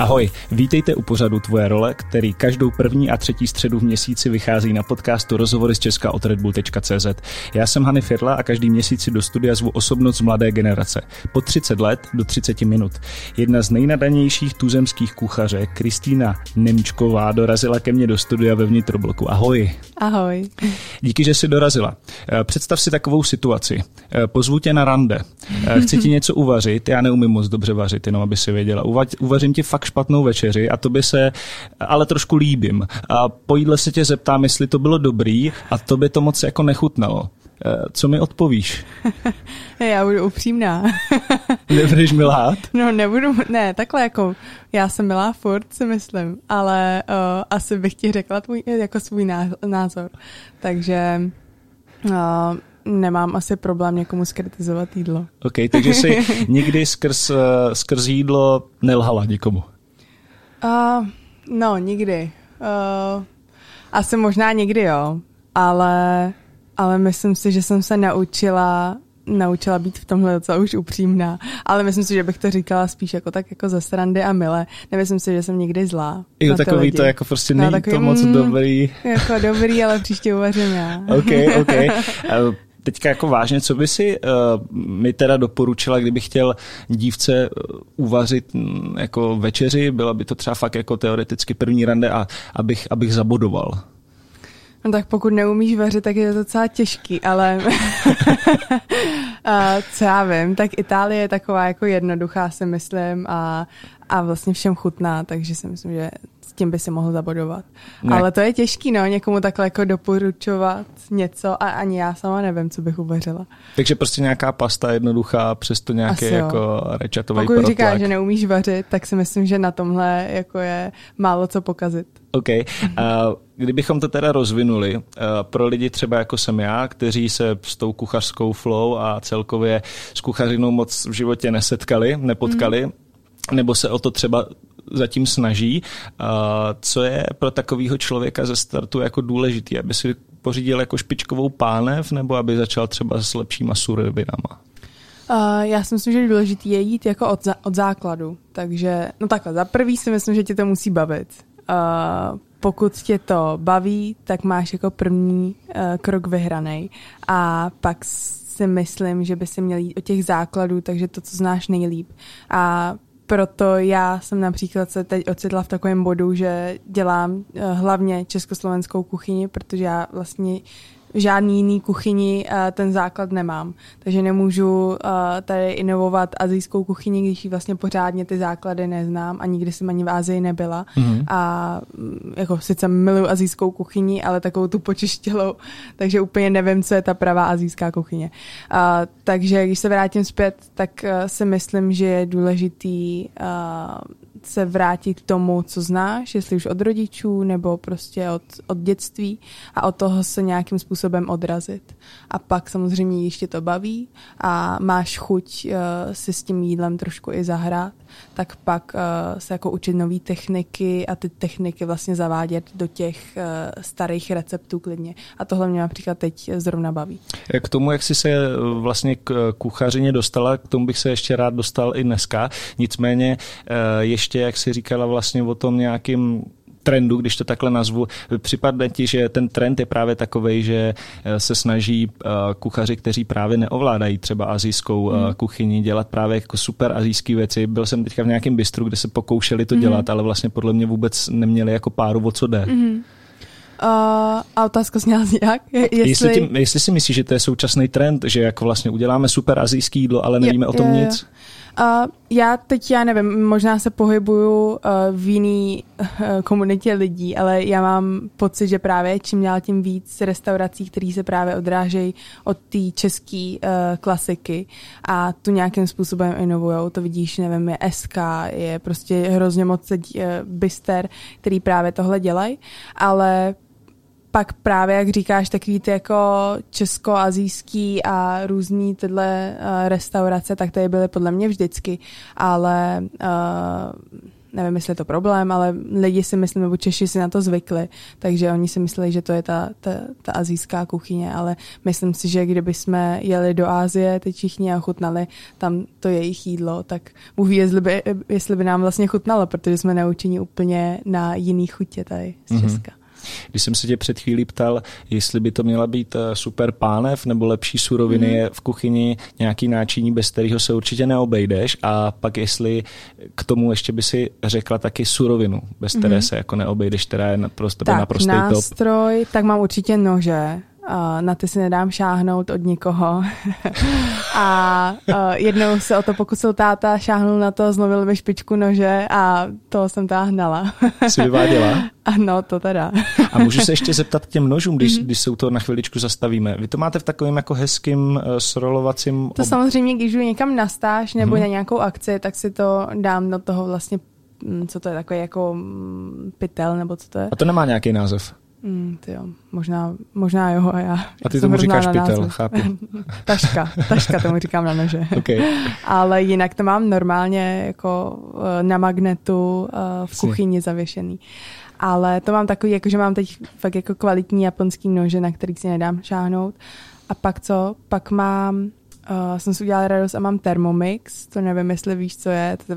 Ahoj, vítejte u pořadu Tvoje role, který každou první a třetí středu v měsíci vychází na podcastu Rozhovory z Česka od redbull.cz. Já jsem Hany Firla a každý měsíc si do studia zvu osobnost z mladé generace. Po 30 let do 30 minut. Jedna z nejnadanějších tuzemských kuchaře, Kristýna Nemčková, dorazila ke mně do studia ve vnitrobloku. Ahoj. Ahoj. Díky, že jsi dorazila. Eh, představ si takovou situaci. Eh, pozvu tě na rande. Eh, chci ti něco uvařit, já neumím moc dobře vařit, jenom aby si věděla. Uvařím ti fakt špatnou večeři a to by se ale trošku líbím. A po jídle se tě zeptám, jestli to bylo dobrý a to by to moc jako nechutnalo. Eh, co mi odpovíš? Já budu upřímná. Nebudeš mi lhát? No nebudu, ne, takhle jako, já jsem milá furt, si myslím, ale uh, asi bych ti řekla tvůj, jako svůj názor. Takže uh, nemám asi problém někomu skritizovat jídlo. OK, takže jsi nikdy skrz, skrz jídlo nelhala nikomu? Uh, no, nikdy. Uh, asi možná nikdy, jo. Ale, ale myslím si, že jsem se naučila naučila být v tomhle docela už upřímná, ale myslím si, že bych to říkala spíš jako tak jako ze srandy a milé. Nemyslím si, že jsem někdy zlá. Jo, takový lidi. to jako prostě no, není takový, to moc mm, dobrý. Jako dobrý, ale příště uvařím já. OK, OK. teďka jako vážně, co by si uh, mi teda doporučila, kdybych chtěl dívce eh, uvařit mm, jako večeři, byla by to třeba fakt jako teoreticky první rande a abych, abych zabodoval. No tak pokud neumíš vařit, tak je to docela těžký, ale a, co já vím, tak Itálie je taková jako jednoduchá, si myslím, a, a vlastně všem chutná, takže si myslím, že s tím by si mohl zabodovat. Ne. Ale to je těžký, no, někomu takhle jako doporučovat něco a ani já sama nevím, co bych uvařila. Takže prostě nějaká pasta jednoduchá, přesto nějaký Asi jako rečatový Pokud říkáš, že neumíš vařit, tak si myslím, že na tomhle jako je málo co pokazit. OK. Uh, kdybychom to teda rozvinuli uh, pro lidi třeba jako jsem já, kteří se s tou kuchařskou flow a celkově s kuchařinou moc v životě nesetkali, nepotkali, mm. Nebo se o to třeba zatím snaží. Co je pro takového člověka ze startu jako důležitý, aby si pořídil jako špičkovou pánev nebo aby začal třeba s lepšíma surovinama? Uh, já si myslím, že důležité je jít jako od, za, od základu. Takže, no takhle, za prvý si myslím, že tě to musí bavit. Uh, pokud tě to baví, tak máš jako první uh, krok vyhraný. A pak si myslím, že by si měl jít od těch základů, takže to, co znáš nejlíp. A proto já jsem například se teď ocitla v takovém bodu, že dělám eh, hlavně československou kuchyni, protože já vlastně žádný jiný kuchyni uh, ten základ nemám. Takže nemůžu uh, tady inovovat azijskou kuchyni, když ji vlastně pořádně ty základy neznám a nikdy jsem ani v Azii nebyla. Mm-hmm. A mm, jako sice miluji azijskou kuchyni, ale takovou tu počištělou, takže úplně nevím, co je ta pravá azijská kuchyně. Uh, takže když se vrátím zpět, tak si myslím, že je důležitý se vrátit k tomu, co znáš, jestli už od rodičů nebo prostě od, od dětství a od toho se nějakým způsobem odrazit. A pak samozřejmě, když tě to baví a máš chuť uh, si s tím jídlem trošku i zahrát, tak pak uh, se jako učit nové techniky a ty techniky vlastně zavádět do těch uh, starých receptů klidně. A tohle mě například teď zrovna baví. K tomu, jak jsi se vlastně k kuchařině dostala, k tomu bych se ještě rád dostal i dneska. Nicméně ještě jak si říkala vlastně o tom nějakým trendu, když to takhle nazvu. Připadne ti, že ten trend je právě takový, že eh, se snaží eh, kuchaři, kteří právě neovládají třeba azijskou mm. kuchyni, dělat právě jako super azijské věci. Byl jsem teďka v nějakém bistru, kde se pokoušeli to mm. dělat, ale vlastně podle mě vůbec neměli jako páru, o co jde. Mm. Uh, a otázka zněla jak? Jestli... Jestli, tím, jestli si myslíš, že to je současný trend, že jako vlastně uděláme super azijský jídlo, ale nevíme je, o tom je, nic? Uh, já teď, já nevím, možná se pohybuju uh, v jiný uh, komunitě lidí, ale já mám pocit, že právě čím dál tím víc restaurací, které se právě odrážejí od té české uh, klasiky a tu nějakým způsobem inovujou. To vidíš, nevím, je SK, je prostě hrozně moc uh, byster, který právě tohle dělají, ale pak právě, jak říkáš, takový ty jako česko-azijský a různý tyhle uh, restaurace, tak tady byly podle mě vždycky, ale uh, nevím, jestli je to problém, ale lidi si myslím, nebo Češi si na to zvykli, takže oni si mysleli, že to je ta, ta, ta azijská kuchyně, ale myslím si, že kdyby jsme jeli do Ázie, teď všichni a chutnali tam to jejich jídlo, tak Bůh jestli by, jestli by nám vlastně chutnalo, protože jsme naučeni úplně na jiný chutě tady z mm-hmm. Když jsem se tě před chvílí ptal, jestli by to měla být eh, super pánev nebo lepší suroviny mm. je v kuchyni nějaký náčiní, bez kterého se určitě neobejdeš a pak jestli k tomu ještě by si řekla taky surovinu, bez které mm. se jako neobejdeš, která je naprosto, tak, naprostý nástroj, top. tak mám určitě nože, na ty si nedám šáhnout od nikoho. a jednou se o to pokusil táta, šáhnul na to, zlomil mi špičku nože a to jsem teda hnala. Jsi vyváděla? Ano, to teda. a můžu se ještě zeptat k těm nožům, když, mm-hmm. když se u toho na chviličku zastavíme. Vy to máte v takovém jako hezkým uh, srolovacím... To ob... samozřejmě, když jdu někam na stáž nebo mm-hmm. na nějakou akci, tak si to dám do toho vlastně mm, co to je, takový jako mm, pytel, nebo co to je. A to nemá nějaký název? Mm, jo, možná, možná jo a já. A ty tomu říkáš pytel, chápu. taška, taška tomu říkám na nože. Okay. Ale jinak to mám normálně jako eh, na magnetu eh, v kuchyni zavěšený. Ale to mám takový, jako že mám teď fakt jako kvalitní japonský nože, na který si nedám šáhnout. A pak co? Pak mám Uh, jsem si udělala radost a mám Thermomix, to nevím, jestli víš, co je. To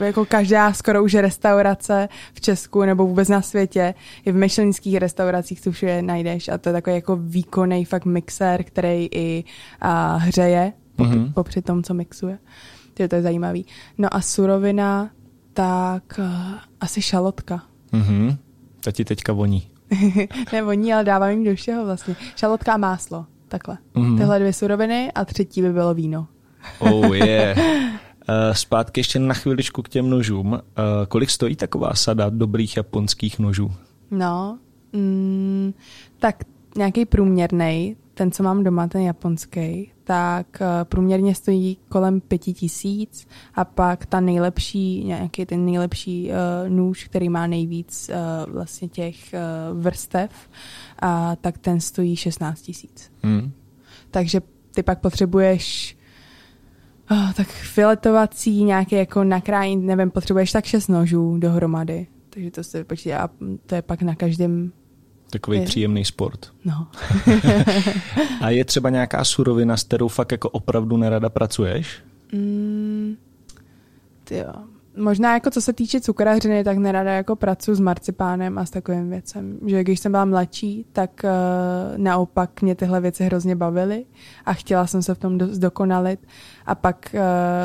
je jako každá skoro už restaurace v Česku nebo vůbec na světě. I v myšlenských restauracích tu všude najdeš a to je takový jako výkonný fakt mixer, který i uh, hřeje mm-hmm. popři tom, co mixuje. Takže to je zajímavý. No a surovina, tak uh, asi šalotka. Mm-hmm. To ti teďka voní. ne voní, ale dávám jim do všeho vlastně. Šalotka a máslo. Takhle. Mm. Tyhle dvě suroviny a třetí by bylo víno. Oh yeah. Uh, zpátky ještě na chviličku k těm nožům. Uh, kolik stojí taková sada dobrých japonských nožů? No, mm, tak nějaký průměrný, ten, co mám doma, ten japonský, tak uh, průměrně stojí kolem pěti tisíc a pak ta nejlepší, nějaký ten nejlepší uh, nůž, který má nejvíc uh, vlastně těch uh, vrstev, a tak ten stojí 16 tisíc. Hmm. Takže ty pak potřebuješ oh, tak filetovací, nějaké jako nakrájení, nevím, potřebuješ tak šest nožů dohromady. Takže to se počítá a to je pak na každém Takový je. příjemný sport. No. a je třeba nějaká surovina, s kterou fakt jako opravdu nerada pracuješ? Mm, jo, možná jako co se týče cukrařiny, tak nerada jako pracuji s marcipánem a s takovým věcem. Že když jsem byla mladší, tak uh, naopak mě tyhle věci hrozně bavily a chtěla jsem se v tom zdokonalit. A pak uh,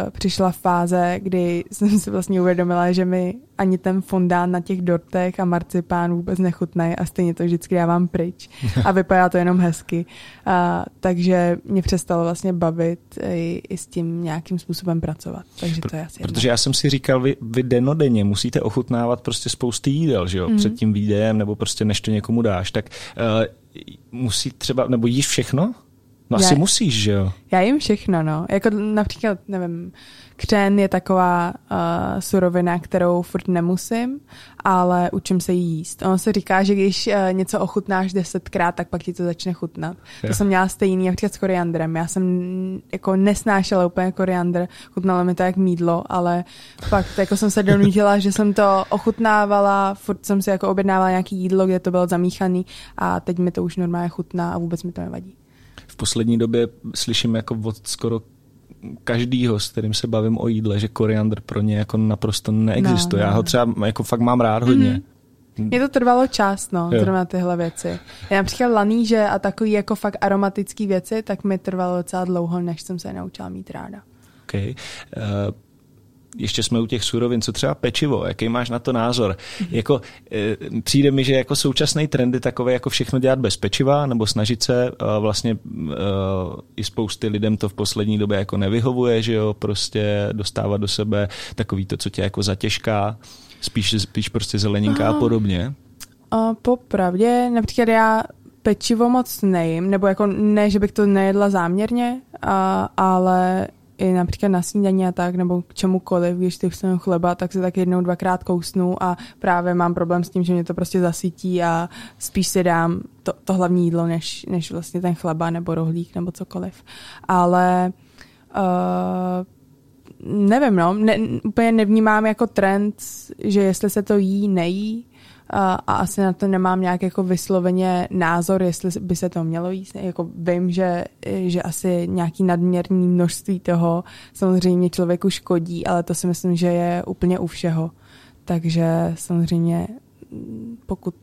přišla fáze, kdy jsem si vlastně uvědomila, že mi ani ten fondán na těch dortech a marcipán vůbec nechutnají a stejně to vždycky dávám pryč. A vypadá to jenom hezky. Uh, takže mě přestalo vlastně bavit i, i s tím nějakým způsobem pracovat. Takže to je asi Protože já jsem si říkal, vy, vy denodenně musíte ochutnávat prostě spousty jídel, že jo? Mm-hmm. Před tím výdejem nebo prostě než to někomu dáš. Tak uh, musí třeba, nebo jíš všechno? No já, asi musíš, že jo? Já jim všechno, no. Jako například, nevím, křen je taková uh, surovina, kterou furt nemusím, ale učím se jí jíst. Ono se říká, že když uh, něco ochutnáš desetkrát, tak pak ti to začne chutnat. Jo. To jsem měla stejný například s koriandrem. Já jsem jako nesnášela úplně koriandr, chutnalo mi to jak mídlo, ale fakt jako jsem se donutila, že jsem to ochutnávala, furt jsem si jako objednávala nějaký jídlo, kde to bylo zamíchaný a teď mi to už normálně chutná a vůbec mi to nevadí poslední době slyším jako od skoro každýho, s kterým se bavím o jídle, že koriandr pro ně jako naprosto neexistuje. No, no. Já ho třeba jako fakt mám rád hodně. Mm-hmm. Mě to trvalo čas, no, jo. zrovna tyhle věci. Já například laníže a takový jako fakt aromatický věci, tak mi trvalo docela dlouho, než jsem se naučila mít ráda. Okay. Uh, ještě jsme u těch surovin, co třeba pečivo, jaký máš na to názor? Mm-hmm. Jako, e, přijde mi, že jako současný trend je takové jako všechno dělat bez pečiva, nebo snažit se e, vlastně e, i spousty lidem to v poslední době jako nevyhovuje, že jo, prostě dostávat do sebe takový to, co tě jako zatěžká, spíš, spíš prostě zeleninka a podobně. A popravdě, například já pečivo moc nejím, nebo jako ne, že bych to nejedla záměrně, a, ale i například na snídaní a tak, nebo k čemukoliv, když ty chceme chleba, tak se tak jednou, dvakrát kousnu a právě mám problém s tím, že mě to prostě zasytí a spíš si dám to, to hlavní jídlo, než, než vlastně ten chleba nebo rohlík nebo cokoliv. Ale uh, nevím, no, ne, úplně nevnímám jako trend, že jestli se to jí, nejí, a, asi na to nemám nějak jako vysloveně názor, jestli by se to mělo jíst. Jako vím, že, že asi nějaký nadměrný množství toho samozřejmě člověku škodí, ale to si myslím, že je úplně u všeho. Takže samozřejmě pokud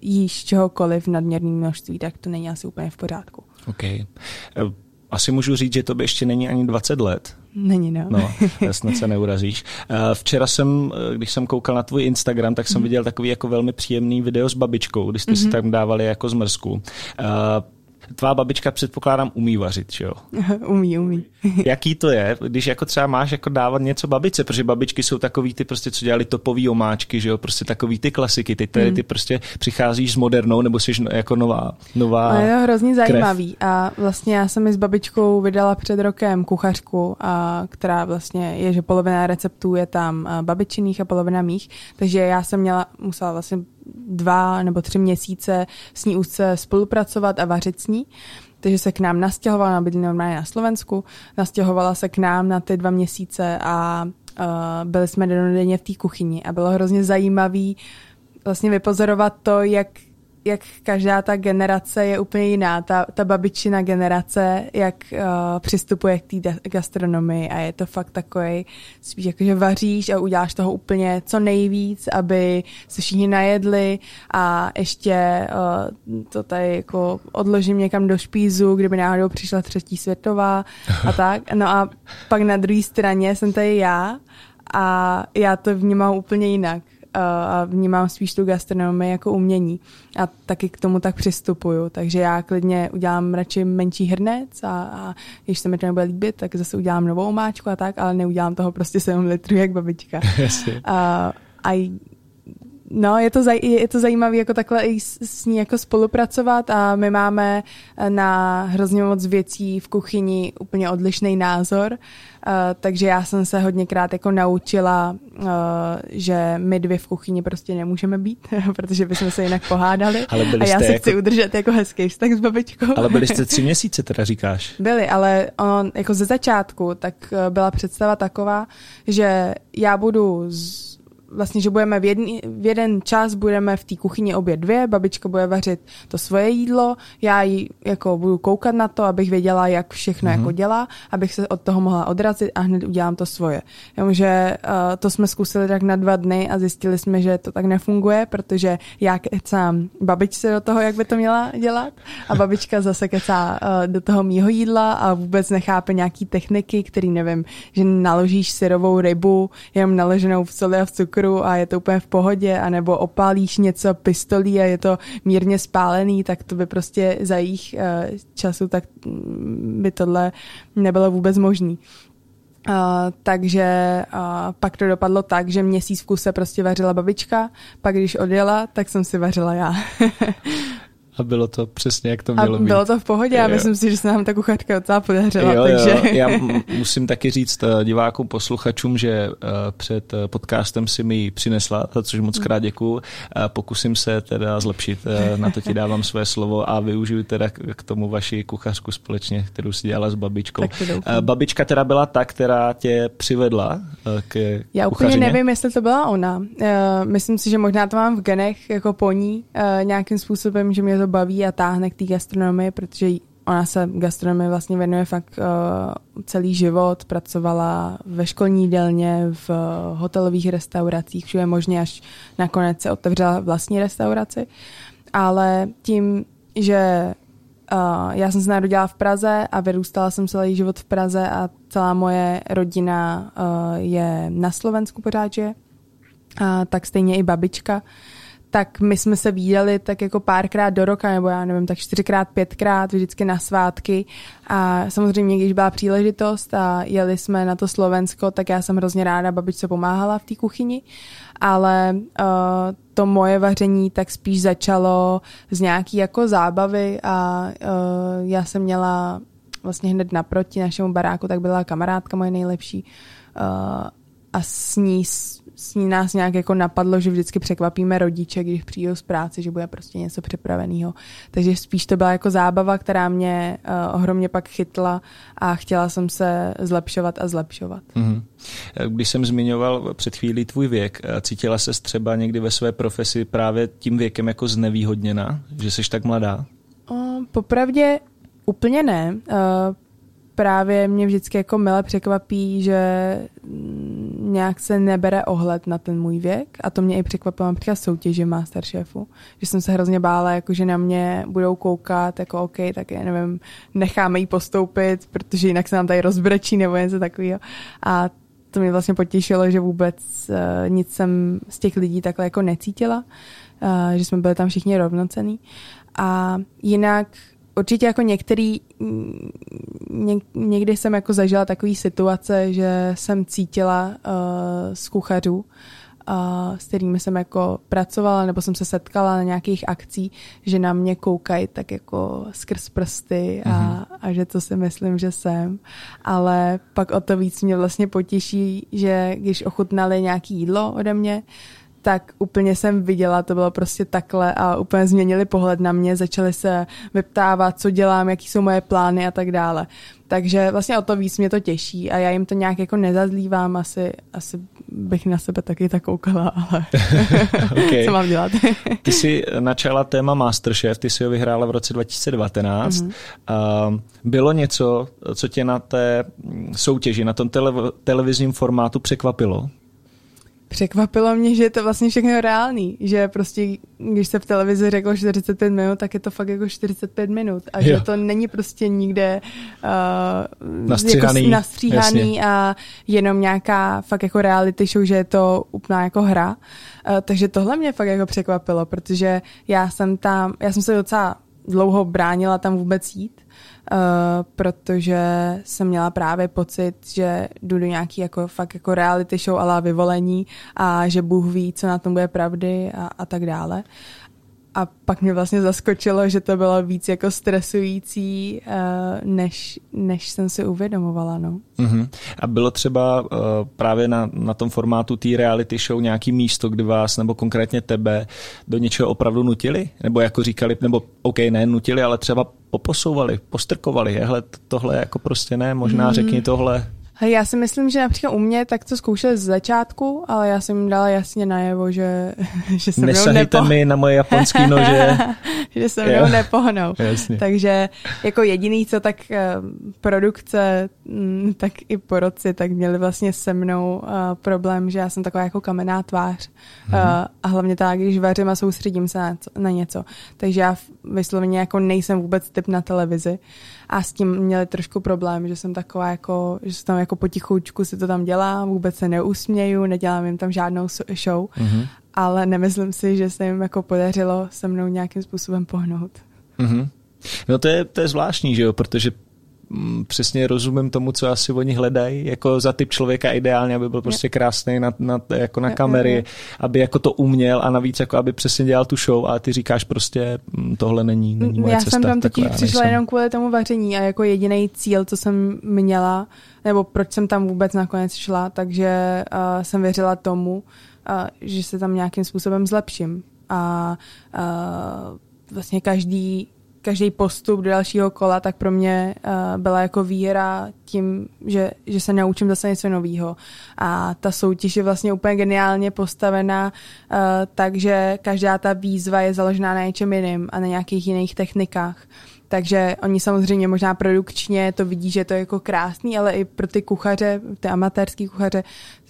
jíš čehokoliv v množství, tak to není asi úplně v pořádku. OK. Eh, asi můžu říct, že to by ještě není ani 20 let. Není, no. No, snad se neurazíš. Eh, včera jsem, eh, když jsem koukal na tvůj Instagram, tak jsem mm. viděl takový jako velmi příjemný video s babičkou, kdy jste mm-hmm. si mhm. tam dávali jako zmrzku. Tvá babička předpokládám umí vařit, že jo? umí, umí. Jaký to je, když jako třeba máš jako dávat něco babice, protože babičky jsou takový ty prostě, co dělali topový omáčky, že jo, prostě takový ty klasiky, ty tady mm. ty prostě přicházíš s modernou, nebo jsi jako nová, nová A je to hrozně krev. zajímavý a vlastně já jsem mi s babičkou vydala před rokem kuchařku, a, která vlastně je, že polovina receptů je tam babičiných a polovina mých, takže já jsem měla, musela vlastně dva nebo tři měsíce s ní úzce spolupracovat a vařit s ní. Takže se k nám nastěhovala, na bydlí normálně na Slovensku, nastěhovala se k nám na ty dva měsíce a uh, byli jsme denodenně v té kuchyni a bylo hrozně zajímavý vlastně vypozorovat to, jak jak každá ta generace je úplně jiná. Ta, ta babičina generace, jak uh, přistupuje k té gastronomii a je to fakt takový, spíš jako, že vaříš a uděláš toho úplně co nejvíc, aby se všichni najedli a ještě uh, to tady jako odložím někam do špízu, kdyby náhodou přišla třetí světová a tak. No a pak na druhé straně jsem tady já a já to vnímám úplně jinak a vnímám spíš tu gastronomii jako umění. A taky k tomu tak přistupuju, takže já klidně udělám radši menší hrnec a, a když se mi to nebude líbit, tak zase udělám novou omáčku a tak, ale neudělám toho prostě 7 litrů jak babička. a, a No, je to, zaj, je to zajímavé jako takhle i s, s ní jako spolupracovat a my máme eh, na hrozně moc věcí v kuchyni úplně odlišný názor, uh, takže já jsem se hodněkrát jako naučila, uh, že my dvě v kuchyni prostě nemůžeme být, protože bychom se jinak pohádali ale byli a já se jako... chci udržet jako hezký vztah s babičkou. Ale byli jste tři měsíce, teda říkáš? Byli, ale on jako ze začátku tak byla představa taková, že já budu z vlastně, že budeme v, jedný, v jeden čas budeme v té kuchyni obě dvě, babička bude vařit to svoje jídlo, já jí jako budu koukat na to, abych věděla, jak všechno mm-hmm. jako mhm. dělá, abych se od toho mohla odrazit a hned udělám to svoje. Jenomže uh, to jsme zkusili tak na dva dny a zjistili jsme, že to tak nefunguje, protože já kecám babičce do toho, jak by to měla dělat a babička zase kecá uh, do toho mýho jídla a vůbec nechápe nějaký techniky, který nevím, že naložíš syrovou rybu jenom naloženou v soli a v cukru cukru a je to úplně v pohodě, anebo opálíš něco pistolí a je to mírně spálený, tak to by prostě za jejich uh, času tak mm, by tohle nebylo vůbec možný. Uh, takže uh, pak to dopadlo tak, že měsíc v kuse prostě vařila babička, pak když odjela, tak jsem si vařila já. a bylo to přesně, jak to mělo a bylo být. to v pohodě, já myslím si, že se nám ta kuchařka docela podařila. Jo, takže... jo. Já musím taky říct eh, divákům, posluchačům, že eh, před eh, podcastem si mi ji přinesla, za což moc krát děkuju. Pokusím se teda zlepšit, na to ti dávám své slovo a využiju teda k tomu vaši kuchařku společně, kterou si dělala s babičkou. Babička teda byla ta, která tě přivedla k Já úplně kuchařině? nevím, jestli to byla ona. Myslím si, že možná to mám v genech jako po ní nějakým způsobem, že mě to to baví a táhne k té gastronomii, protože ona se gastronomii vlastně věnuje fakt uh, celý život, pracovala ve školní jídelně, v uh, hotelových restauracích, všude možně, až nakonec se otevřela vlastní restauraci. Ale tím, že uh, já jsem se narodila v Praze a vyrůstala jsem celý život v Praze a celá moje rodina uh, je na Slovensku pořád, že? Uh, tak stejně i babička. Tak my jsme se viděli tak jako párkrát do roka, nebo já nevím, tak čtyřikrát, pětkrát, vždycky na svátky. A samozřejmě, když byla příležitost a jeli jsme na to Slovensko, tak já jsem hrozně ráda, babičce pomáhala v té kuchyni, ale uh, to moje vaření tak spíš začalo z nějaký jako zábavy a uh, já jsem měla vlastně hned naproti našemu baráku, tak byla kamarádka moje nejlepší uh, a s ní s ní nás nějak jako napadlo, že vždycky překvapíme rodiče, když přijdou z práce, že bude prostě něco připraveného. Takže spíš to byla jako zábava, která mě uh, ohromně pak chytla a chtěla jsem se zlepšovat a zlepšovat. Mm-hmm. Když jsem zmiňoval před chvílí tvůj věk, cítila se třeba někdy ve své profesi právě tím věkem jako znevýhodněna, že jsi tak mladá? Uh, popravdě úplně ne. Uh, právě mě vždycky jako mile překvapí, že nějak se nebere ohled na ten můj věk a to mě i překvapilo například soutěži Masterchefu, že jsem se hrozně bála, jako že na mě budou koukat, jako OK, tak já nevím, necháme jí postoupit, protože jinak se nám tady rozbrečí nebo něco takového. A to mě vlastně potěšilo, že vůbec uh, nic jsem z těch lidí takhle jako necítila, uh, že jsme byli tam všichni rovnocený. A jinak určitě jako některý, ně, někdy jsem jako zažila takový situace, že jsem cítila uh, z kuchařů, uh, s kterými jsem jako pracovala, nebo jsem se setkala na nějakých akcí, že na mě koukají tak jako skrz prsty a, mm-hmm. a že to si myslím, že jsem. Ale pak o to víc mě vlastně potěší, že když ochutnali nějaký jídlo ode mě, tak úplně jsem viděla, to bylo prostě takhle a úplně změnili pohled na mě, začali se vyptávat, co dělám, jaký jsou moje plány a tak dále. Takže vlastně o to víc mě to těší a já jim to nějak jako nezazlívám, asi, asi bych na sebe taky tak koukala, ale okay. co mám dělat? ty jsi načala téma Masterchef, ty jsi ho vyhrála v roce 2019. Mm-hmm. Uh, bylo něco, co tě na té soutěži, na tom tele- televizním formátu překvapilo? Překvapilo mě, že je to vlastně všechno reálný, že prostě, když se v televizi řeklo 45 minut, tak je to fakt jako 45 minut a jo. že to není prostě nikde uh, nastříhaný, jako nastříhaný a jenom nějaká fakt jako reality show, že je to úplná jako hra. Uh, takže tohle mě fakt jako překvapilo, protože já jsem tam, já jsem se docela dlouho bránila tam vůbec jít, uh, protože jsem měla právě pocit, že jdu do nějaký jako fakt jako reality show ala vyvolení a že Bůh ví, co na tom bude pravdy a, a tak dále. A pak mě vlastně zaskočilo, že to bylo víc jako stresující, uh, než, než jsem si uvědomovala. No. Uh-huh. A bylo třeba uh, právě na, na tom formátu té reality show nějaký místo, kdy vás nebo konkrétně tebe do něčeho opravdu nutili? Nebo jako říkali, nebo OK, ne nutili, ale třeba poposouvali, postrkovali, jehle, tohle jako prostě ne, možná hmm. řekni tohle. Já si myslím, že například u mě tak to zkoušeli z začátku, ale já jsem jim dala jasně najevo, že, že se mnou nepo... mi na moje japonský nože. že se mnou nepohnou. Jasně. Takže jako jediný, co tak eh, produkce, mm, tak i poroci, tak měli vlastně se mnou uh, problém, že já jsem taková jako kamenná tvář. Mm-hmm. Uh, a hlavně tak, když vařím a soustředím se na, na něco. Takže já vysloveně jako nejsem vůbec typ na televizi a s tím měli trošku problém, že jsem taková jako, že se tam jako potichoučku si to tam dělám, vůbec se neusměju, nedělám jim tam žádnou show, mm-hmm. ale nemyslím si, že se jim jako podařilo se mnou nějakým způsobem pohnout. Mm-hmm. No to je, to je zvláštní, že jo, protože přesně rozumím tomu, co asi oni hledají, jako za typ člověka ideálně, aby byl prostě krásný na, na, jako na kamery, aby jako to uměl a navíc jako aby přesně dělal tu show a ty říkáš prostě mm, tohle není, není moje já cesta. Já jsem tam totiž přišla nejsem. jenom kvůli tomu vaření a jako jediný cíl, co jsem měla, nebo proč jsem tam vůbec nakonec šla, takže uh, jsem věřila tomu, uh, že se tam nějakým způsobem zlepším. A uh, vlastně každý každý postup do dalšího kola, tak pro mě uh, byla jako výhra tím, že, že se naučím zase něco nového. A ta soutěž je vlastně úplně geniálně postavená, uh, takže každá ta výzva je založená na něčem jiném a na nějakých jiných technikách. Takže oni samozřejmě možná produkčně to vidí, že to je jako krásný, ale i pro ty kuchaře, ty amatérský kuchaře,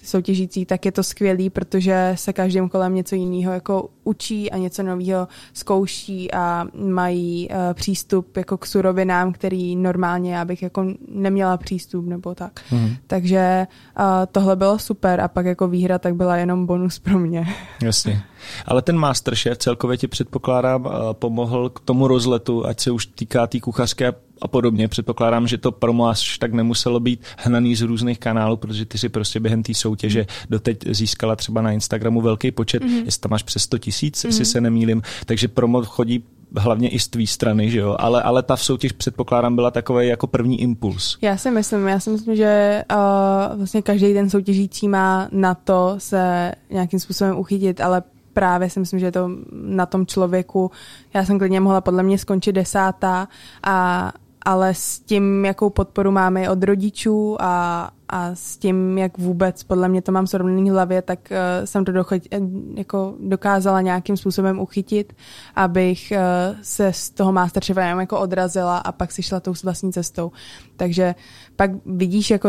soutěžící, tak je to skvělý, protože se každým kolem něco jiného jako učí a něco nového zkouší a mají uh, přístup jako k surovinám, který normálně já bych jako neměla přístup nebo tak. Mm. Takže uh, tohle bylo super a pak jako výhra tak byla jenom bonus pro mě. Jasně. Ale ten Masterchef celkově ti předpokládám uh, pomohl k tomu rozletu, ať se už týká té tý kuchařské a podobně. Předpokládám, že to promo až tak nemuselo být hnaný z různých kanálů, protože ty si prostě během té soutěže doteď získala třeba na Instagramu velký počet, mm-hmm. jestli tam máš přes 100 tisíc, mm. jestli se nemýlim, takže promo chodí hlavně i z tvý strany, že jo? Ale, ale ta v soutěž předpokládám byla takový jako první impuls. Já si myslím, já si myslím, že uh, vlastně každý ten soutěžící má na to se nějakým způsobem uchytit, ale právě si myslím, že je to na tom člověku. Já jsem klidně mohla podle mě skončit desátá, a, ale s tím, jakou podporu máme od rodičů a, a s tím, jak vůbec podle mě to mám srovnaný v hlavě, tak uh, jsem to dochoď, jako dokázala nějakým způsobem uchytit, abych uh, se z toho Masterchefa jako odrazila a pak si šla tou vlastní cestou. Takže pak vidíš, jako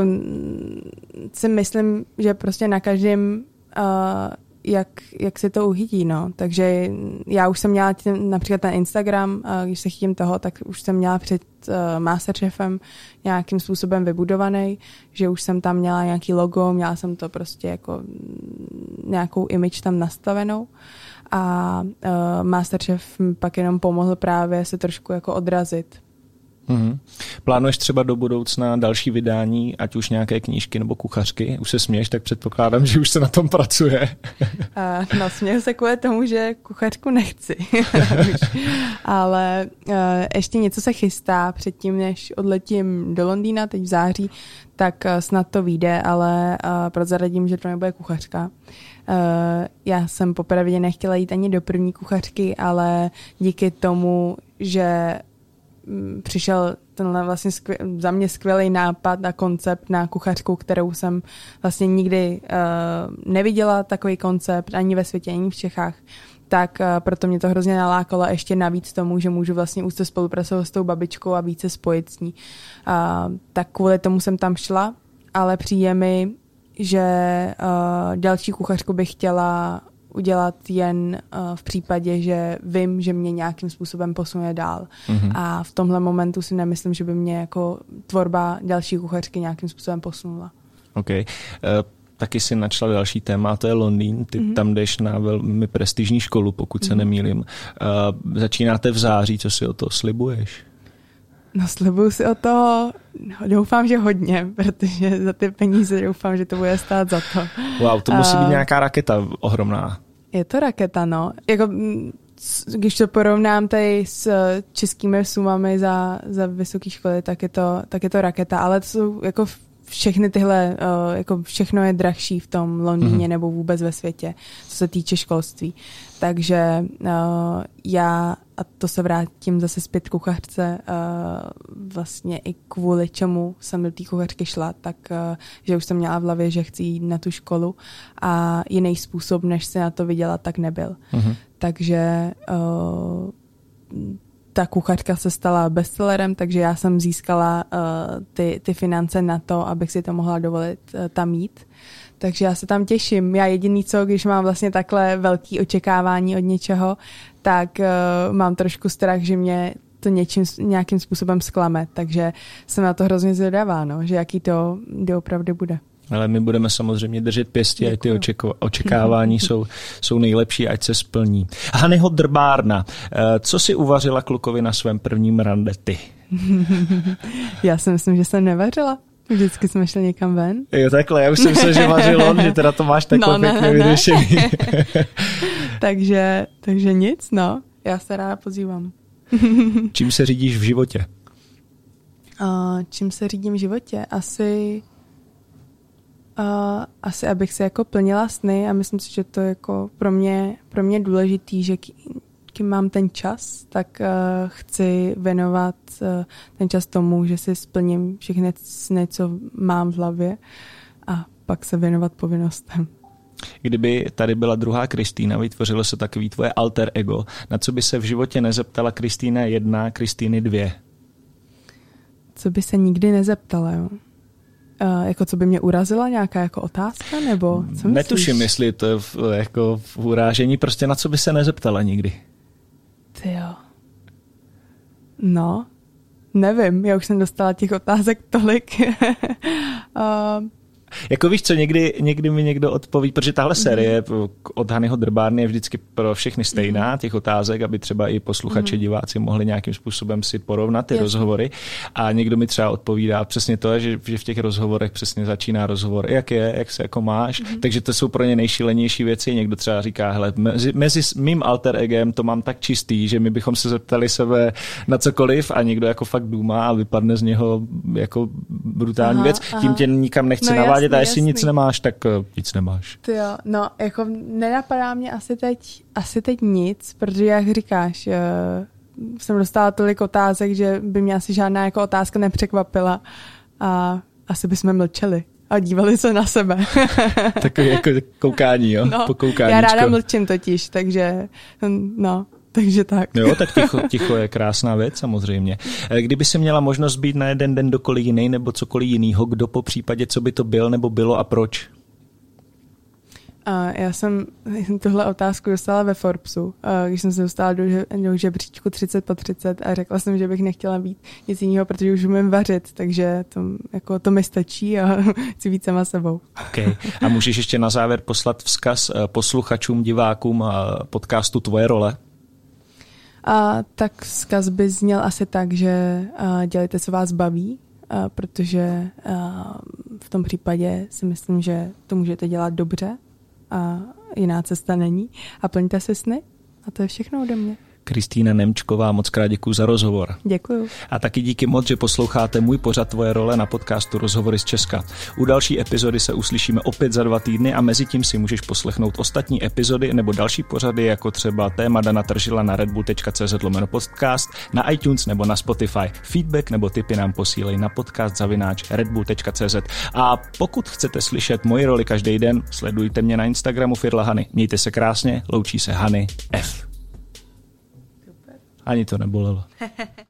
si myslím, že prostě na každém uh, jak, jak se to uchytí, no. Takže já už jsem měla tím, například ten Instagram, když se chytím toho, tak už jsem měla před uh, Masterchefem nějakým způsobem vybudovaný, že už jsem tam měla nějaký logo, měla jsem to prostě jako nějakou image tam nastavenou a uh, Masterchef mi pak jenom pomohl právě se trošku jako odrazit Mm-hmm. Plánuješ třeba do budoucna další vydání, ať už nějaké knížky nebo kuchařky? Už se směješ, tak předpokládám, že už se na tom pracuje. uh, no, směju se kvůli tomu, že kuchařku nechci. Ale uh, ještě něco se chystá předtím, než odletím do Londýna teď v září, tak uh, snad to vyjde, ale uh, prozradím, že to nebude kuchařka. Uh, já jsem popravdě nechtěla jít ani do první kuchařky, ale díky tomu, že přišel tenhle vlastně skvěl, za mě skvělý nápad a koncept na kuchařku, kterou jsem vlastně nikdy uh, neviděla takový koncept ani ve světě, ani v Čechách tak uh, proto mě to hrozně nalákalo ještě navíc tomu, že můžu vlastně úzce spolupracovat s tou babičkou a více spojit s ní. Uh, tak kvůli tomu jsem tam šla, ale přijde mi, že uh, další kuchařku bych chtěla udělat jen uh, v případě, že vím, že mě nějakým způsobem posune dál. Mm-hmm. A v tomhle momentu si nemyslím, že by mě jako tvorba další kuchařky nějakým způsobem posunula. OK. Uh, taky si načala další téma, a to je Londýn. Ty mm-hmm. tam jdeš na velmi prestižní školu, pokud se mm-hmm. nemýlim. Uh, začínáte v září, co si o to slibuješ? No slibuju si o to, doufám, že hodně, protože za ty peníze doufám, že to bude stát za to. Wow, to musí být nějaká raketa ohromná. Je to raketa, no. Jako, když to porovnám tady s českými sumami za, za vysoké školy, tak je, to, tak je to raketa, ale to jsou jako všechny tyhle, uh, jako všechno je drahší v tom Londýně mm-hmm. nebo vůbec ve světě, co se týče školství. Takže uh, já, a to se vrátím zase zpět kuchařce, uh, vlastně i kvůli čemu jsem do té kuchařky šla, tak uh, že už jsem měla v hlavě, že chci jít na tu školu a jiný způsob, než se na to viděla, tak nebyl. Mm-hmm. Takže uh, ta kuchařka se stala bestsellerem, takže já jsem získala uh, ty, ty finance na to, abych si to mohla dovolit uh, tam jít. Takže já se tam těším. Já jediný co, když mám vlastně takhle velký očekávání od něčeho, tak uh, mám trošku strach, že mě to něčím, nějakým způsobem zklame. Takže jsem na to hrozně zvědavá, no, že jaký to opravdu bude. Ale my budeme samozřejmě držet pěstí, ať ty očeko- očekávání jsou, jsou nejlepší, ať se splní. Hanyho Drbárna, eh, co si uvařila klukovi na svém prvním rande ty? Já si myslím, že jsem nevařila. Vždycky jsme šli někam ven. Jo, takhle, já už jsem se, že vařil on, že teda to máš takhle no, ne, pěkně vyřešený. takže, takže nic, no. Já se ráda pozývám. čím se řídíš v životě? Uh, čím se řídím v životě? Asi Uh, asi abych se jako plnila sny a myslím si, že to je jako pro mě, pro mě důležitý, že kým mám ten čas, tak uh, chci věnovat uh, ten čas tomu, že si splním všechny sny, co mám v hlavě a pak se věnovat povinnostem. Kdyby tady byla druhá Kristýna, vytvořilo se takový tvoje alter ego, na co by se v životě nezeptala Kristýna jedna, Kristýny dvě? Co by se nikdy nezeptala, jo? Uh, jako co by mě urazila, nějaká jako otázka, nebo co Netuším, jestli to je v, jako v urážení, prostě na co by se nezeptala nikdy. Ty jo. No, nevím, já už jsem dostala těch otázek tolik. uh, Jako víš co, někdy, někdy mi někdo odpoví, protože tahle série mm. od Hanyho Drbárny je vždycky pro všechny stejná, mhm. těch otázek, aby třeba i posluchači, mm. diváci mohli nějakým způsobem si porovnat ty Jasně. rozhovory. A někdo mi třeba odpovídá přesně to, že, že v těch rozhovorech přesně začíná rozhovor, jak je, jak se jako máš. Mm. Takže to jsou pro ně nejšílenější věci. Někdo třeba říká, hele, mezi, mezi mým alter egem to mám tak čistý, že my bychom se zeptali sebe na cokoliv a někdo jako fakt důma a vypadne z něho jako brutální aha, věc. Aha. Tím tě nikam nechci no, navádět jasný, a jestli jasný. nic nemáš, tak uh, nic nemáš. Ty jo, no jako nenapadá mě asi teď, asi teď nic, protože jak říkáš, uh, jsem dostala tolik otázek, že by mě asi žádná jako otázka nepřekvapila a asi bychom mlčeli a dívali se na sebe. Takový jako koukání, jo? No, Já ráda mlčím totiž, takže no, takže tak. Jo, tak ticho, ticho je krásná věc samozřejmě. Eh, kdyby si měla možnost být na jeden den dokoliv jiný nebo cokoliv jinýho, kdo po případě, co by to byl nebo bylo a proč? A já jsem tuhle otázku dostala ve Forbesu, když jsem se dostala do, do žebříčku 30 po 30 a řekla jsem, že bych nechtěla být nic jiného, protože už umím vařit, takže to, jako, to mi stačí a chci víc sama sebou. Okay. A můžeš ještě na závěr poslat vzkaz eh, posluchačům, divákům podcastu Tvoje role? A tak vzkaz by zněl asi tak, že dělejte, co vás baví, protože v tom případě si myslím, že to můžete dělat dobře a jiná cesta není. A plňte si sny a to je všechno ode mě. Kristýna Nemčková, moc krát děkuji za rozhovor. Děkuji. A taky díky moc, že posloucháte můj pořad Tvoje role na podcastu Rozhovory z Česka. U další epizody se uslyšíme opět za dva týdny a mezi tím si můžeš poslechnout ostatní epizody nebo další pořady, jako třeba téma Dana Tržila na redbull.cz podcast, na iTunes nebo na Spotify. Feedback nebo tipy nám posílej na podcast zavináč redbull.cz. A pokud chcete slyšet moji roli každý den, sledujte mě na Instagramu Firla Hany. Mějte se krásně, loučí se Hany F. Ani to nebolelo.